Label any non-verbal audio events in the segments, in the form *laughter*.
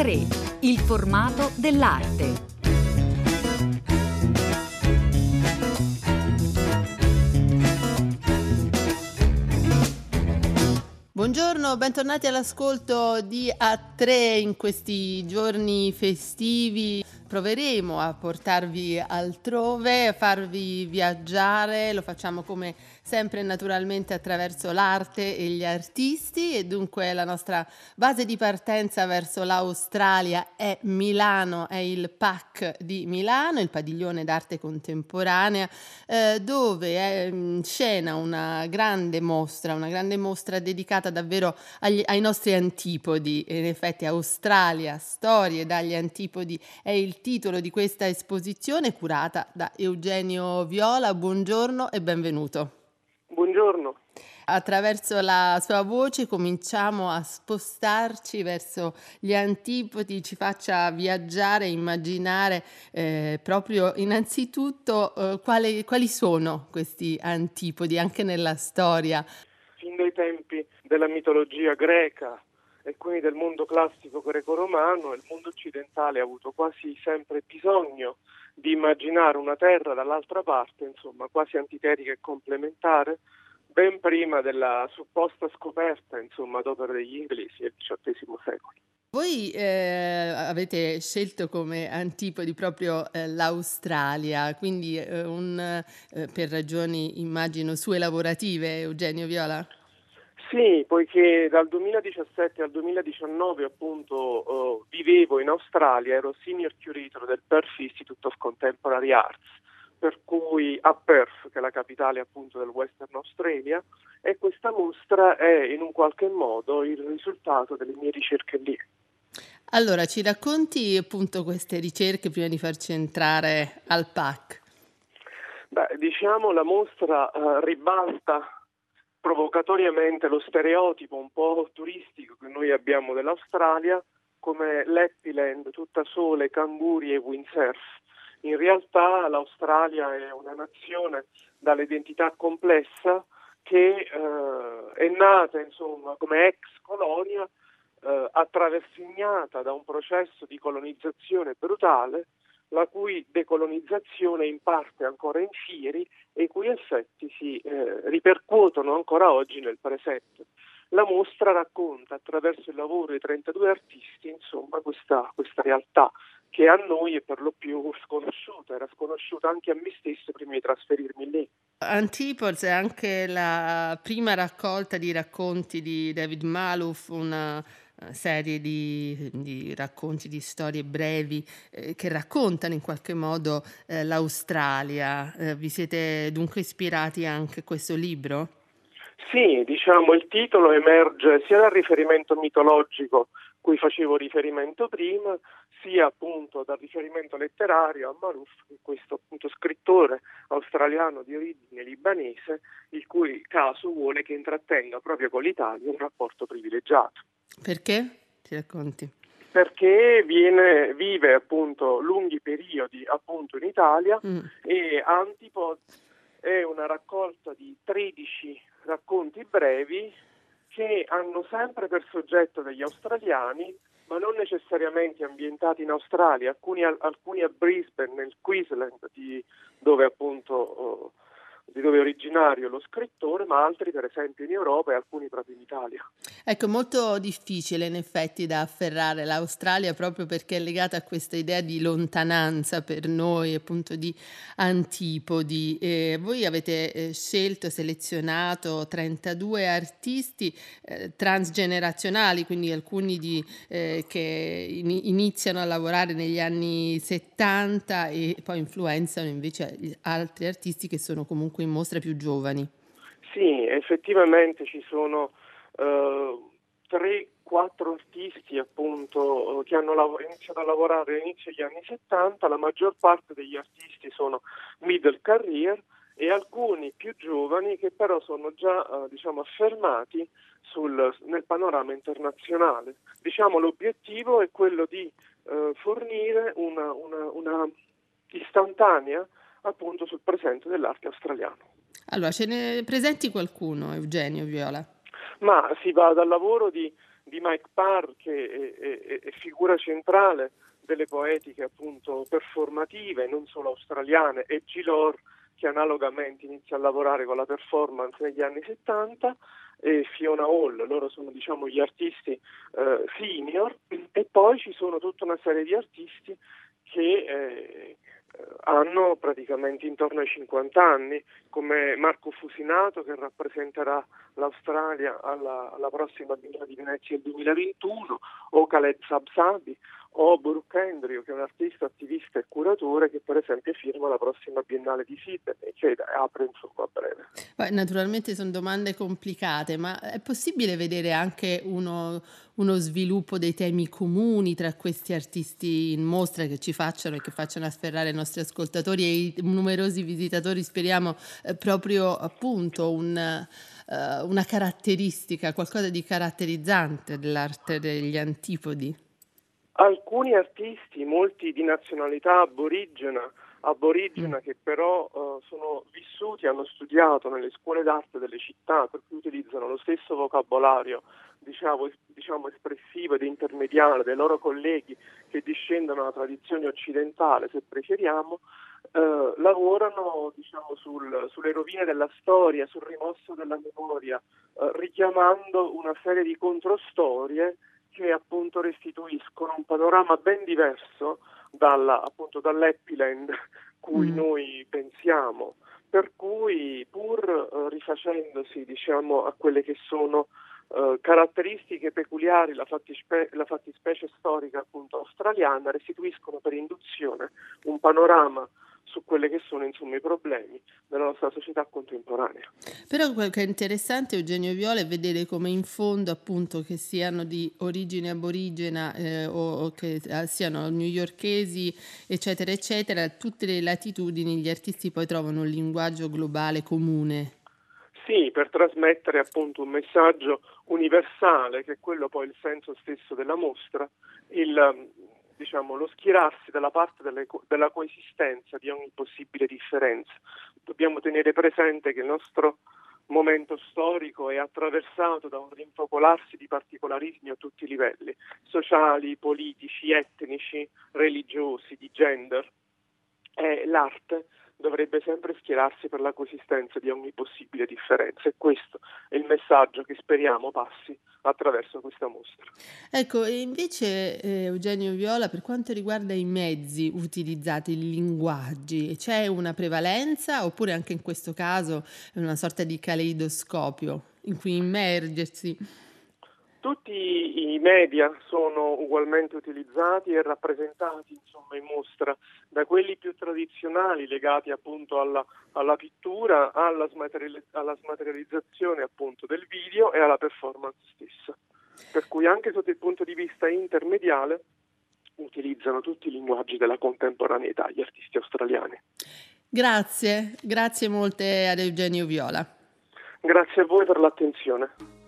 A3, il formato dell'arte. Buongiorno, bentornati all'ascolto di A3 in questi giorni festivi proveremo a portarvi altrove, a farvi viaggiare, lo facciamo come sempre naturalmente attraverso l'arte e gli artisti e dunque la nostra base di partenza verso l'Australia è Milano, è il PAC di Milano, il padiglione d'arte contemporanea, eh, dove è in scena una grande mostra, una grande mostra dedicata davvero agli, ai nostri antipodi, in effetti Australia, storie dagli antipodi è il titolo di questa esposizione curata da Eugenio Viola. Buongiorno e benvenuto. Buongiorno. Attraverso la sua voce cominciamo a spostarci verso gli antipodi, ci faccia viaggiare, immaginare eh, proprio innanzitutto eh, quali, quali sono questi antipodi anche nella storia. Fin dai tempi della mitologia greca, e quindi del mondo classico greco-romano, il mondo occidentale ha avuto quasi sempre bisogno di immaginare una terra dall'altra parte, insomma, quasi antitetica e complementare, ben prima della supposta scoperta, insomma, ad opera degli inglesi nel XVIII secolo. Voi eh, avete scelto come antipodi proprio eh, l'Australia, quindi eh, un, eh, per ragioni immagino sue lavorative, Eugenio Viola? Sì, poiché dal 2017 al 2019 appunto uh, vivevo in Australia, ero senior curator del Perth Institute of Contemporary Arts, per cui a Perth, che è la capitale appunto del Western Australia, e questa mostra è in un qualche modo il risultato delle mie ricerche lì. Allora, ci racconti appunto queste ricerche prima di farci entrare al PAC? Beh, diciamo la mostra uh, ribalta provocatoriamente lo stereotipo un po' turistico che noi abbiamo dell'Australia come l'Happyland tutta sole, canguri e windsurf. In realtà l'Australia è una nazione dall'identità complessa che eh, è nata insomma, come ex colonia eh, attraversignata da un processo di colonizzazione brutale la cui decolonizzazione in parte ancora in fieri e i cui effetti si eh, ripercuotono ancora oggi nel presente. La mostra racconta attraverso il lavoro di 32 artisti insomma, questa, questa realtà che a noi è per lo più sconosciuta, era sconosciuta anche a me stesso prima di trasferirmi lì. Antipods è anche la prima raccolta di racconti di David Malouf, una eh, serie di, di, racconti, di storie brevi eh, che raccontano in qualche modo eh, l'Australia. Eh, vi siete dunque ispirati anche a questo libro? Sì, diciamo il titolo emerge sia dal riferimento mitologico cui facevo riferimento prima, sia appunto dal riferimento letterario a Maruf, questo appunto scrittore australiano di origine libanese, il cui caso vuole che intrattenga proprio con l'Italia un rapporto privilegiato. Perché? Ti racconti? Perché viene, vive appunto lunghi periodi appunto in Italia mm. e Antipod è una raccolta di 13 racconti brevi che hanno sempre per soggetto degli australiani, ma non necessariamente ambientati in Australia, alcuni, alcuni a Brisbane, nel Queensland, di, dove appunto oh, di dove è originario lo scrittore, ma altri per esempio in Europa e alcuni proprio in Italia. Ecco, molto difficile in effetti da afferrare l'Australia proprio perché è legata a questa idea di lontananza per noi, appunto di antipodi. E voi avete eh, scelto, selezionato 32 artisti eh, transgenerazionali, quindi alcuni di, eh, che in, iniziano a lavorare negli anni 70 e poi influenzano invece altri artisti che sono comunque comunque in mostre più giovani. Sì, effettivamente ci sono uh, tre, quattro artisti appunto che hanno lav- iniziato a lavorare all'inizio degli anni 70, la maggior parte degli artisti sono middle career e alcuni più giovani che però sono già uh, diciamo, affermati sul, nel panorama internazionale. Diciamo, l'obiettivo è quello di uh, fornire una, una, una istantanea appunto sul presente dell'arte australiano. Allora, ce ne presenti qualcuno, Eugenio Viola? Ma si va dal lavoro di di Mike Parr che è, è, è figura centrale delle poetiche appunto performative, non solo australiane, e Gilor che analogamente inizia a lavorare con la performance negli anni 70 e Fiona Hall, loro sono diciamo gli artisti eh, senior e poi ci sono tutta una serie di artisti che eh, hanno praticamente intorno ai 50 anni, come Marco Fusinato che rappresenterà l'Australia alla, alla prossima Biennale di Venezia del 2021, o Khaled Sabsabi, o Brooke Andrew, che è un artista, attivista e curatore che per esempio firma la prossima Biennale di Sydney, che apre insomma a breve. Beh, naturalmente sono domande complicate, ma è possibile vedere anche uno, uno sviluppo dei temi comuni tra questi artisti in mostra che ci facciano e che facciano afferrare i nostri ascoltatori e i numerosi visitatori, speriamo eh, proprio appunto un, uh, una caratteristica, qualcosa di caratterizzante dell'arte degli antipodi? Alcuni artisti, molti di nazionalità aborigena, aborigena mm. che però uh, sono vissuti, hanno studiato nelle scuole d'arte delle città, per cui utilizzano lo stesso vocabolario diciamo, diciamo espressivo ed intermediale dei loro colleghi che discendono da tradizione occidentale, se preferiamo, uh, lavorano diciamo, sul, sulle rovine della storia, sul rimosso della memoria, uh, richiamando una serie di controstorie che appunto restituiscono un panorama ben diverso dalla, appunto, dall'Eppiland cui mm. noi pensiamo, per cui pur uh, rifacendosi diciamo, a quelle che sono uh, caratteristiche peculiari, la, fattispe- la fattispecie storica appunto australiana, restituiscono per induzione un panorama su quelli che sono insomma, i problemi della nostra società contemporanea. Però quello che è interessante Eugenio Viola è vedere come in fondo appunto che siano di origine aborigena eh, o, o, che eh, siano newyorkesi eccetera eccetera, tutte le latitudini gli artisti poi trovano un linguaggio globale comune. Sì, per trasmettere appunto un messaggio universale che è quello poi il senso stesso della mostra, il, diciamo, lo schierarsi dalla parte delle, della coesistenza di ogni possibile differenza. Dobbiamo tenere presente che il nostro momento storico è attraversato da un rinfocolarsi di particolarismi a tutti i livelli, sociali, politici, etnici, religiosi, di gender. E l'arte dovrebbe sempre schierarsi per la coesistenza di ogni possibile differenza e questo è il messaggio che speriamo passi attraverso questa mostra. Ecco, e invece eh, Eugenio Viola, per quanto riguarda i mezzi utilizzati, i linguaggi, c'è una prevalenza oppure anche in questo caso è una sorta di caleidoscopio in cui immergersi? Tutti i media sono ugualmente utilizzati e rappresentati insomma, in mostra, da quelli più tradizionali legati appunto alla, alla pittura, alla, smateriali- alla smaterializzazione appunto del video e alla performance stessa. Per cui anche sotto il punto di vista intermediale utilizzano tutti i linguaggi della contemporaneità gli artisti australiani. Grazie, grazie molte ad Eugenio Viola. Grazie a voi per l'attenzione.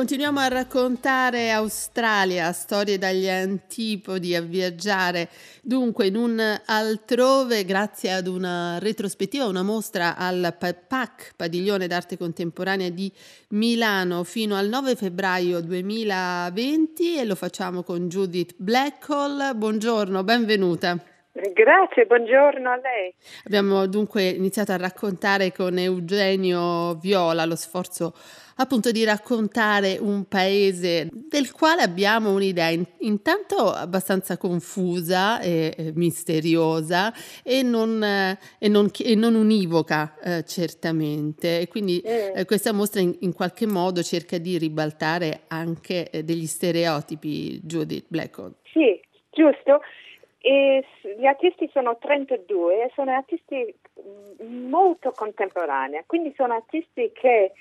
Continuiamo a raccontare Australia, storie dagli antipodi, a viaggiare dunque in un altrove grazie ad una retrospettiva, una mostra al PAC, Padiglione d'Arte Contemporanea di Milano, fino al 9 febbraio 2020 e lo facciamo con Judith Blackhall. Buongiorno, benvenuta. Grazie, buongiorno a lei. Abbiamo dunque iniziato a raccontare con Eugenio Viola lo sforzo appunto di raccontare un paese del quale abbiamo un'idea in, intanto abbastanza confusa e, e misteriosa e non, eh, e non, e non univoca eh, certamente. E quindi mm. eh, questa mostra in, in, qualche modo cerca di ribaltare anche eh, degli stereotipi, Judith Blackwood. Sì, giusto. E gli artisti sono 32 e sono artisti mm, molto contemporanei, quindi sono artisti che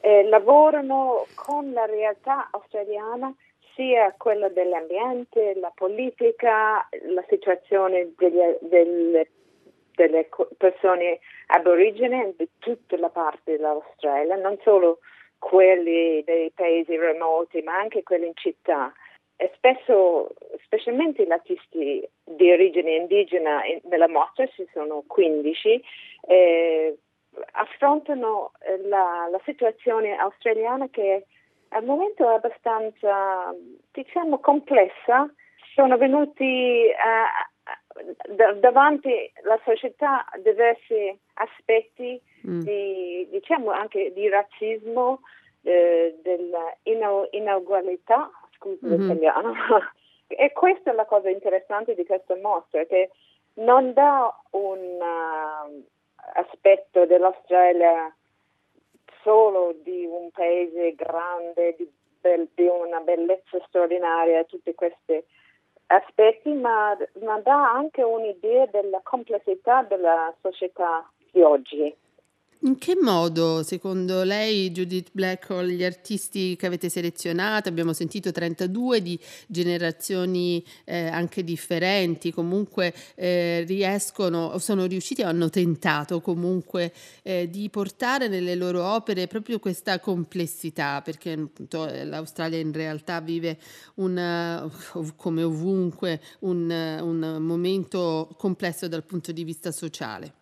eh, lavorano con la realtà australiana, sia quella dell'ambiente, la politica, la situazione degli, delle, delle persone aborigene di tutta la parte dell'Australia, non solo quelli dei paesi remoti, ma anche quelli in città. E spesso, specialmente gli artisti di origine indigena nella mostra, ci sono 15, eh, affrontano eh, la, la, situazione australiana che al momento è abbastanza, diciamo, complessa. Sono venuti uh, d- davanti alla società diversi aspetti mm. di, diciamo, anche di razzismo, eh, dell'inugualità, scusa mm-hmm. l'italiano. *laughs* e questa è la cosa interessante di questa mostra, che non dà un... Uh, aspetto dell'Australia solo di un paese grande, di, be- di una bellezza straordinaria, tutti questi aspetti, ma, ma dà anche un'idea della complessità della società di oggi. In che modo, secondo lei, Judith Blackhall, gli artisti che avete selezionato, abbiamo sentito 32 di generazioni eh, anche differenti, comunque eh, riescono, sono riusciti, hanno tentato comunque eh, di portare nelle loro opere proprio questa complessità, perché appunto l'Australia in realtà vive un, come ovunque un, un momento complesso dal punto di vista sociale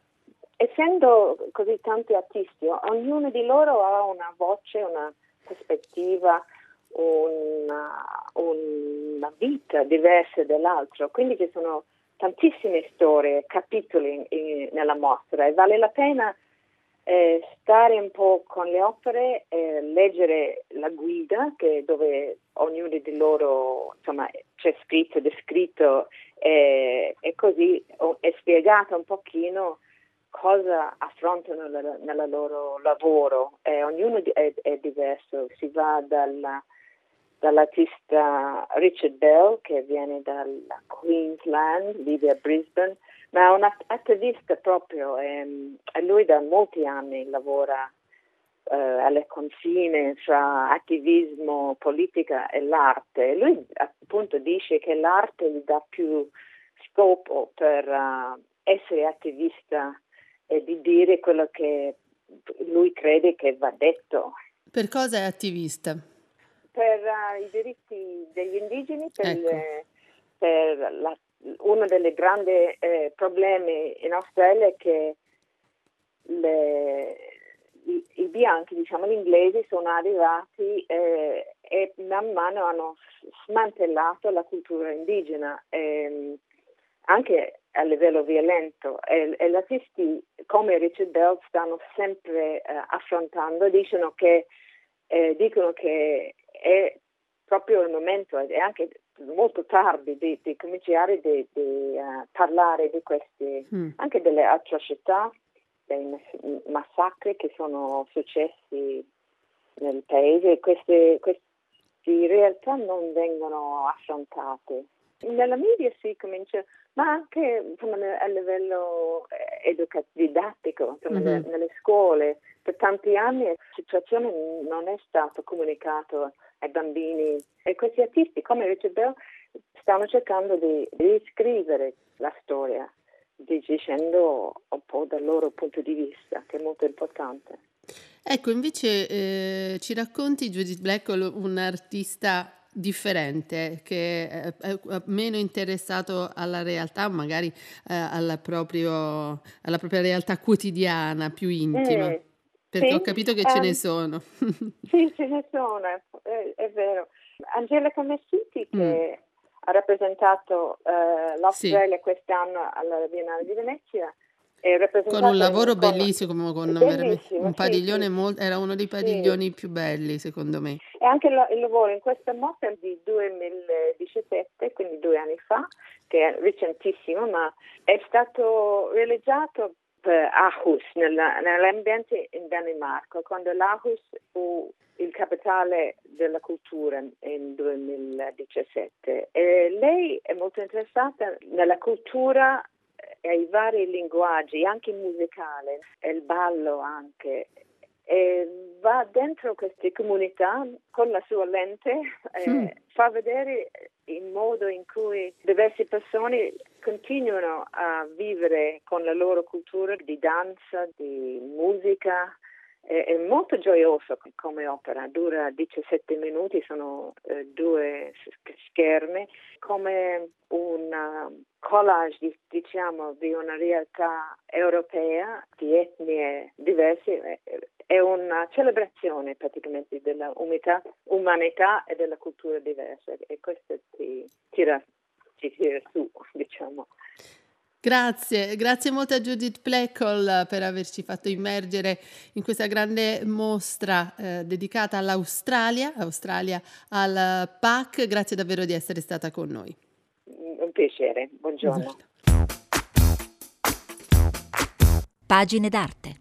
essendo così tanti artisti, ognuno di loro ha una voce, una prospettiva, una, una vita diversa dall'altro, quindi ci sono tantissime storie, capitoli in, nella mostra e vale la pena eh, stare un po' con le opere, eh, leggere la guida dove ognuno di loro insomma, c'è scritto, descritto eh, e così è spiegato un pochino cosa affrontano nel loro lavoro. Eh, ognuno è, è, diverso, si va dalla, dall'artista Richard Bell che viene dal Queensland, vive a Brisbane, ma è un attivista proprio e, e lui da molti anni lavora eh, alle confine fra attivismo, politica e l'arte. Lui appunto dice che l'arte gli dà più scopo per uh, essere attivista e di dire quello che lui crede che va detto. Per cosa è attivista? Per uh, i diritti degli indigeni, per, ecco. le, per la, uno dei grandi eh, problemi in Australia è che le, i, i, bianchi, diciamo gli inglesi, sono arrivati eh, e man mano hanno smantellato la cultura indigena. Eh, anche a livello violento e, e gli artisti come Richard Bell stanno sempre eh, affrontando, dicono che, eh, dicono che è proprio il momento, è anche molto tardi di, di cominciare a uh, parlare di queste, mm. anche delle atrocità, dei massacri che sono successi nel paese, queste, queste realtà non vengono affrontate. Nella media si comincia ma anche insomma, a livello eh, educativo, didattico, insomma, mm-hmm. nelle scuole. Per tanti anni la situazione non è stata comunicata ai bambini e questi artisti come Richard Bell stanno cercando di riscrivere la storia dicendo un po' dal loro punto di vista, che è molto importante. Ecco, invece eh, ci racconti Judith Blackall, un artista differente, che è, è meno interessato alla realtà, magari eh, alla, proprio, alla, propria realtà quotidiana, più intima. Mm, perché sì, ho capito che um, ce ne sono. *laughs* sì, ce ne sono, è, è vero. Angelica Messiti che mm. ha rappresentato uh, l'Australia sì. quest'anno alla Biennale di Venezia con un lavoro bellissimo, con bellissimo, un padiglione sì, molto, era uno dei padiglioni sì. più belli secondo me. E anche il lavoro in questa mostra di 2017, quindi due anni fa, che è recentissimo, ma è stato realizzato per Aarhus, nella, nell'ambiente in Danimarca, quando l'Aarhus fu il capitale della cultura nel 2017. E lei è molto interessata nella cultura ai vari linguaggi, anche musicale, il ballo anche. E va dentro queste comunità con la sua lente mm. fa vedere il modo in cui diverse persone continuano a vivere con la loro cultura di danza, di musica, è molto gioioso come opera, dura 17 minuti, sono eh, due schermi, come un collage diciamo, di una realtà europea di etnie diverse, è una celebrazione praticamente della umanità e della cultura diversa e questo ti tira, ti tira su, diciamo. Grazie, grazie molto a Judith Pleckol per averci fatto immergere in questa grande mostra eh, dedicata all'Australia, Australia al PAC. Grazie davvero di essere stata con noi. Un piacere, buongiorno. Pagine d'arte.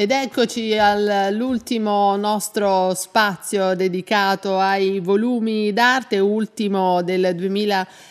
Ed eccoci all'ultimo nostro spazio dedicato ai volumi d'arte, ultimo del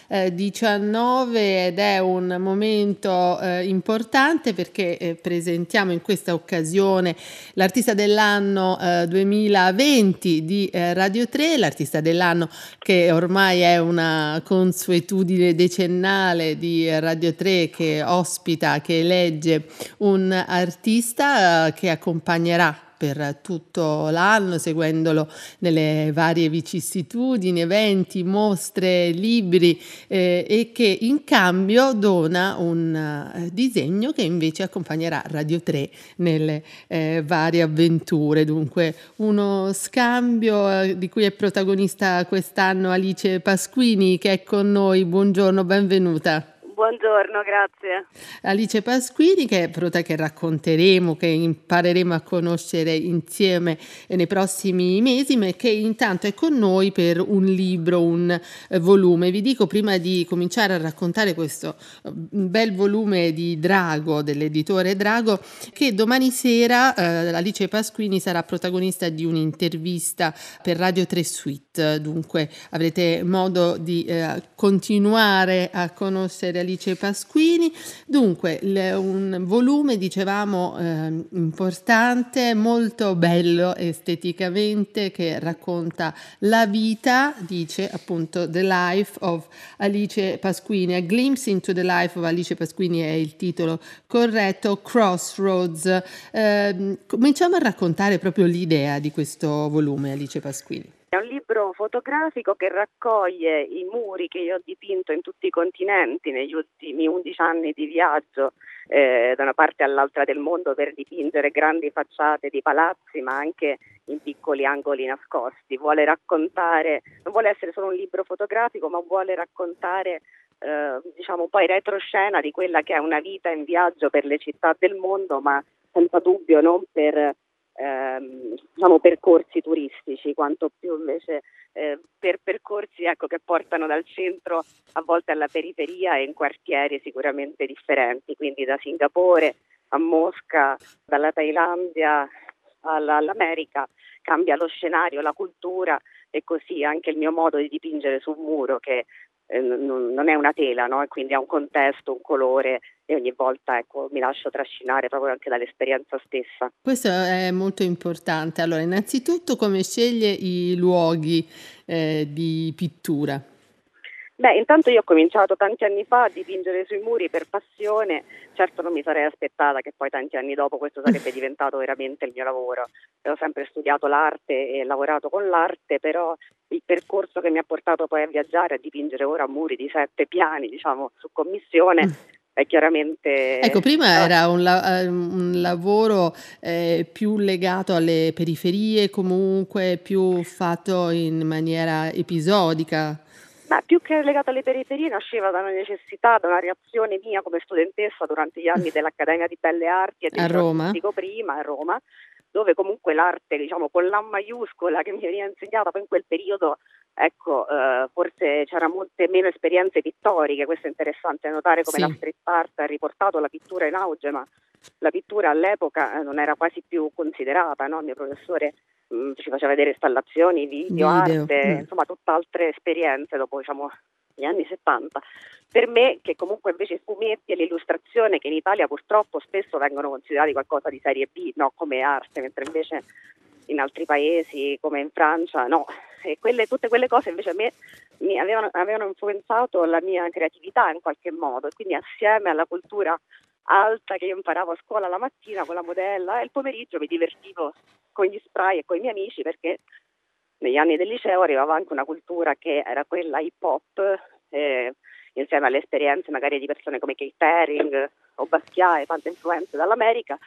2019 ed è un momento eh, importante perché eh, presentiamo in questa occasione l'artista dell'anno eh, 2020 di eh, Radio 3, l'artista dell'anno che ormai è una consuetudine decennale di Radio 3 che ospita, che elegge un artista eh, che accompagnerà per tutto l'anno, seguendolo nelle varie vicissitudini, eventi, mostre, libri eh, e che in cambio dona un uh, disegno che invece accompagnerà Radio 3 nelle eh, varie avventure. Dunque uno scambio eh, di cui è protagonista quest'anno Alice Pasquini che è con noi. Buongiorno, benvenuta. Buongiorno, grazie. Alice Pasquini, che è prota che racconteremo, che impareremo a conoscere insieme nei prossimi mesi, ma che intanto è con noi per un libro, un eh, volume. Vi dico prima di cominciare a raccontare questo eh, bel volume di Drago, dell'editore Drago, che domani sera eh, Alice Pasquini sarà protagonista di un'intervista per Radio 3 Suite. Dunque avrete modo di eh, continuare a conoscere Alice Pasquini. Dunque, un volume, dicevamo, eh, importante, molto bello esteticamente, che racconta la vita, dice appunto The Life of Alice Pasquini. A Glimpse into the Life of Alice Pasquini è il titolo corretto, Crossroads. Eh, cominciamo a raccontare proprio l'idea di questo volume, Alice Pasquini. Libro fotografico che raccoglie i muri che io ho dipinto in tutti i continenti negli ultimi 11 anni di viaggio eh, da una parte all'altra del mondo per dipingere grandi facciate di palazzi, ma anche in piccoli angoli nascosti. Vuole raccontare, non vuole essere solo un libro fotografico, ma vuole raccontare eh, diciamo un po' in retroscena di quella che è una vita in viaggio per le città del mondo, ma senza dubbio non per ehm, diciamo, percorsi turistici, quanto più invece eh, per percorsi ecco, che portano dal centro a volte alla periferia e in quartieri sicuramente differenti, quindi da Singapore a Mosca, dalla Thailandia alla, all'America, cambia lo scenario, la cultura e così anche il mio modo di dipingere sul muro che eh, non, non, è una tela, no? quindi ha un contesto, un colore e ogni volta ecco, mi lascio trascinare proprio anche dall'esperienza stessa. Questo è molto importante. Allora, innanzitutto come sceglie i luoghi eh, di pittura? Beh, intanto io ho cominciato tanti anni fa a dipingere sui muri per passione, certo non mi sarei aspettata che poi tanti anni dopo questo sarebbe *laughs* diventato veramente il mio lavoro. Ho sempre studiato l'arte e lavorato con l'arte, però il percorso che mi ha portato poi a viaggiare, a dipingere ora muri di sette piani, diciamo, su commissione, mm. è chiaramente... Ecco, prima era un, la- un lavoro eh, più legato alle periferie, comunque più fatto in maniera episodica. Ma più che legato alle periferie nasceva da una necessità, da una reazione mia come studentessa durante gli anni dell'Accademia di Belle Arti e a Roma. prima a Roma, dove comunque l'arte, diciamo, con la maiuscola che mi veniva insegnata poi in quel periodo, ecco, eh, forse c'era molte meno esperienze pittoriche, questo è interessante notare come sì. la street art ha riportato la pittura in auge, ma la pittura all'epoca eh, non era quasi più considerata, no? Il mio professore mh, mm, ci faceva vedere installazioni, video, video. arte, mm. insomma tutt'altre esperienze dopo diciamo, gli anni 70. Per me, che comunque invece i fumetti e l'illustrazione, che in Italia purtroppo spesso vengono considerati qualcosa di serie B, no, come arte, mentre invece in altri paesi come in Francia no. E quelle, tutte quelle cose invece a me mi avevano, avevano influenzato la mia creatività in qualche modo. Quindi assieme alla cultura alta che io imparavo a scuola la mattina con la modella e il pomeriggio mi divertivo con gli spray e con i miei amici perché negli anni del liceo arrivava anche una cultura che era quella hip hop eh, insieme alle esperienze magari di persone come Kate Haring o Basquiat e tante influenze dall'America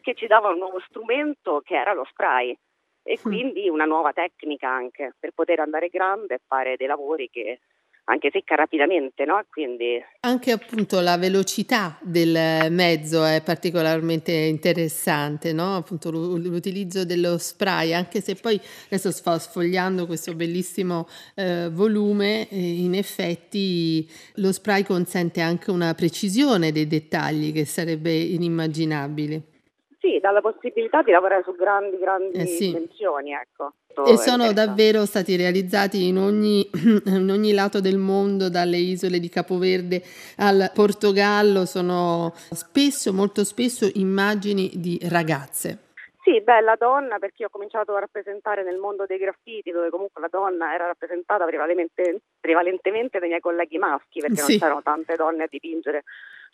che ci davano un nuovo strumento che era lo spray e mm. quindi una nuova tecnica anche per poter andare grande e fare dei lavori che anche secca rapidamente, no? Quindi... Anche appunto la velocità del mezzo è particolarmente interessante, no? Appunto l'utilizzo dello spray, anche se poi adesso sto sfogliando questo bellissimo eh, volume, eh, in effetti lo spray consente anche una precisione dei dettagli che sarebbe inimmaginabile. Sì, dà la possibilità di lavorare su grandi, grandi eh sì. dimensioni, ecco. E sono davvero stati realizzati in ogni, *clears throat* in ogni, lato del mondo, dalle isole di Capoverde al Portogallo, sono spesso, molto spesso immagini di ragazze. Sì, bella donna perché ho cominciato a rappresentare nel mondo dei graffiti dove comunque la donna era rappresentata prevalentemente, prevalentemente dai miei colleghi maschi perché sì. non c'erano tante donne a dipingere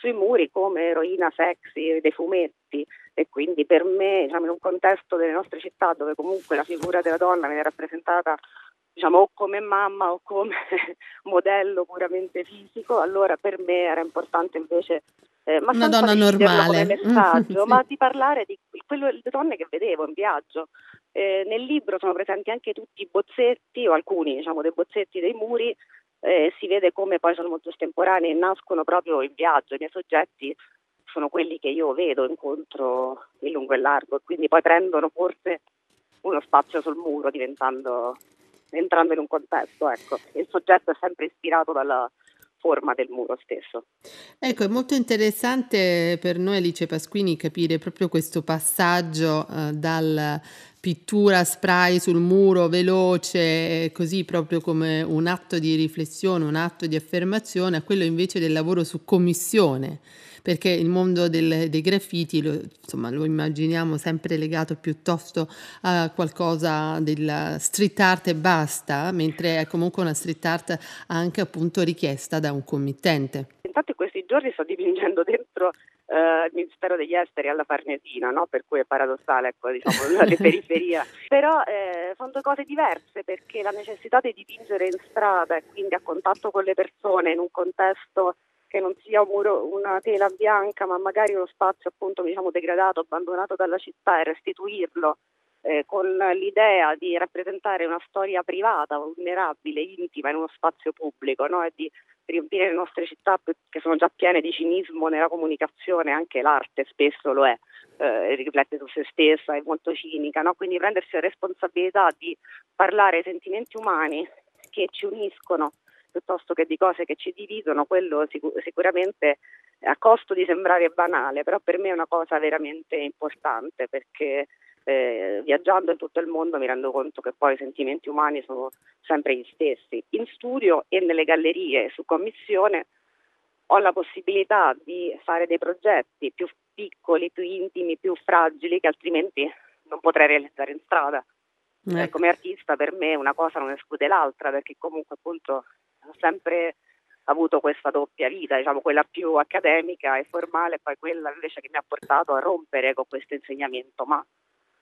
sui muri come eroina sexy dei fumetti e quindi per me diciamo, in un contesto delle nostre città dove comunque la figura della donna viene rappresentata diciamo, o come mamma o come *laughs* modello puramente fisico, allora per me era importante invece eh, ma una donna normale messaggio, sì. ma di parlare di quelle donne che vedevo in viaggio. Eh, nel libro sono presenti anche tutti i bozzetti o alcuni diciamo, dei bozzetti dei muri eh, si vede come poi sono molto estemporanei e nascono proprio in viaggio. I miei soggetti sono quelli che io vedo, incontro in lungo e largo e quindi poi prendono forse uno spazio sul muro diventando entrando in un contesto, ecco. Il soggetto è sempre ispirato dalla forma del muro stesso. Ecco, è molto interessante per noi Alice Pasquini capire proprio questo passaggio eh, dal pittura spray sul muro veloce, così proprio come un atto di riflessione, un atto di affermazione, a quello invece del lavoro su commissione, perché il mondo del, dei graffiti lo, insomma, lo immaginiamo sempre legato piuttosto a qualcosa della street art e basta, mentre è comunque una street art anche appunto richiesta da un committente. Infatti questi giorni sto dipingendo dentro eh, il Ministero degli Esteri alla Farnesina, no? per cui è paradossale, ecco, diciamo, la *laughs* periferia. Però eh, sono due cose diverse perché la necessità di dipingere in strada e quindi a contatto con le persone in un contesto che non sia un muro, una tela bianca, ma magari uno spazio appunto diciamo degradato, abbandonato dalla città e restituirlo eh, con l'idea di rappresentare una storia privata, vulnerabile, intima in uno spazio pubblico no? e di riempire le nostre città che sono già piene di cinismo nella comunicazione, anche l'arte spesso lo è, eh, riflette su se stessa, è molto cinica, no? quindi prendersi la responsabilità di parlare ai sentimenti umani che ci uniscono piuttosto che di cose che ci dividono, quello sicur- sicuramente a costo di sembrare banale, però per me è una cosa veramente importante perché eh, viaggiando in tutto il mondo mi rendo conto che poi i sentimenti umani sono sempre gli stessi. In studio e nelle gallerie su commissione ho la possibilità di fare dei progetti più piccoli, più intimi, più fragili che altrimenti non potrei realizzare in strada. Eh, come artista per me una cosa non esclude l'altra perché comunque appunto ho sempre avuto questa doppia vita, diciamo quella più accademica e formale e poi quella invece che mi ha portato a rompere con questo insegnamento, ma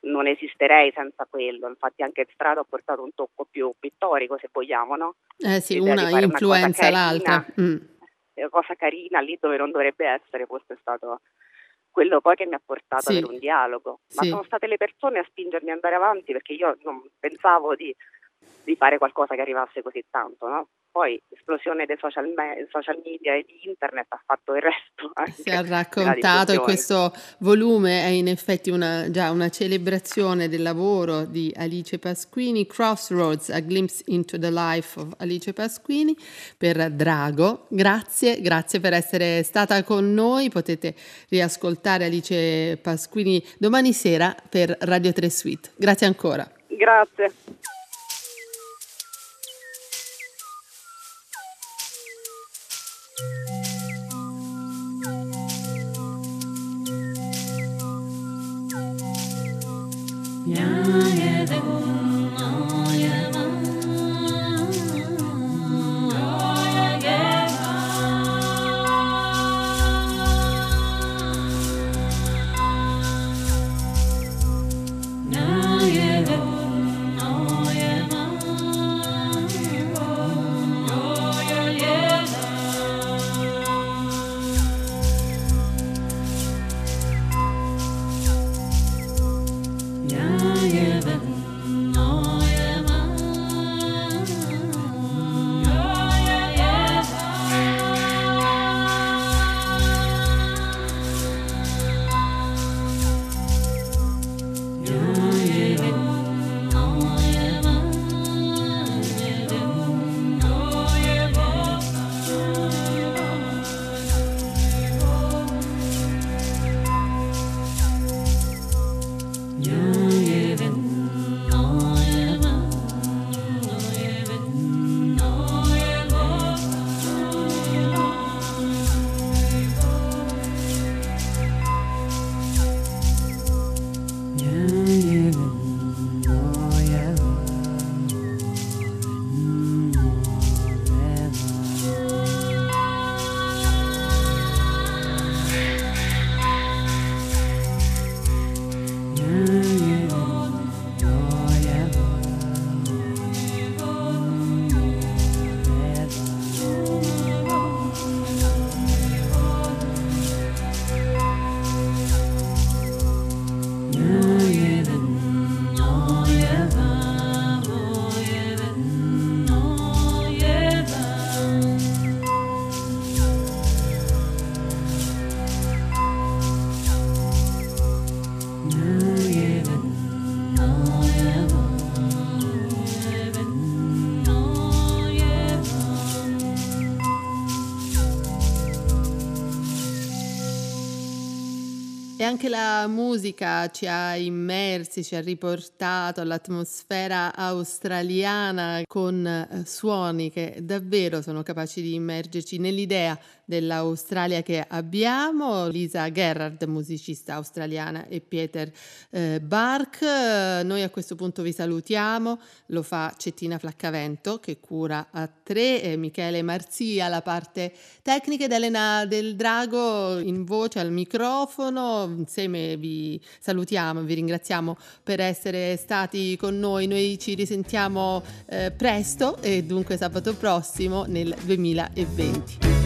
non esisterei senza quello, infatti anche in strada ho portato un tocco più pittorico se vogliamo, no? Eh sì, una influenza una l'altra. Mm. Eh, cosa carina lì dove non dovrebbe essere, forse è stato quello poi che mi ha portato sì. ad un dialogo, ma sì. sono state le persone a spingermi ad andare avanti perché io non pensavo di, di fare qualcosa che arrivasse così tanto, no? poi l'esplosione dei social, me- social, media e di internet ha fatto il resto. *laughs* Si è raccontato e questo volume è in effetti una, già una celebrazione del lavoro di Alice Pasquini, Crossroads, A Glimpse into the Life of Alice Pasquini per Drago. Grazie, grazie per essere stata con noi, potete riascoltare Alice Pasquini domani sera per Radio 3 Suite. Grazie ancora. Grazie. Anche la musica ci ha immersi, ci ha riportato all'atmosfera australiana con eh, suoni che davvero sono capaci di immergerci nell'idea dell'Australia che abbiamo, Lisa Gerrard, musicista australiana, e Peter eh, Bark. Noi a questo punto vi salutiamo, lo fa Cettina Flaccavento che cura a tre, e Michele Marzia la parte tecnica ed Elena del Drago in voce al microfono. Insieme salutiamo, vi ringraziamo per essere stati con noi. Noi ci risentiamo eh, presto e dunque sabato prossimo nel 2020.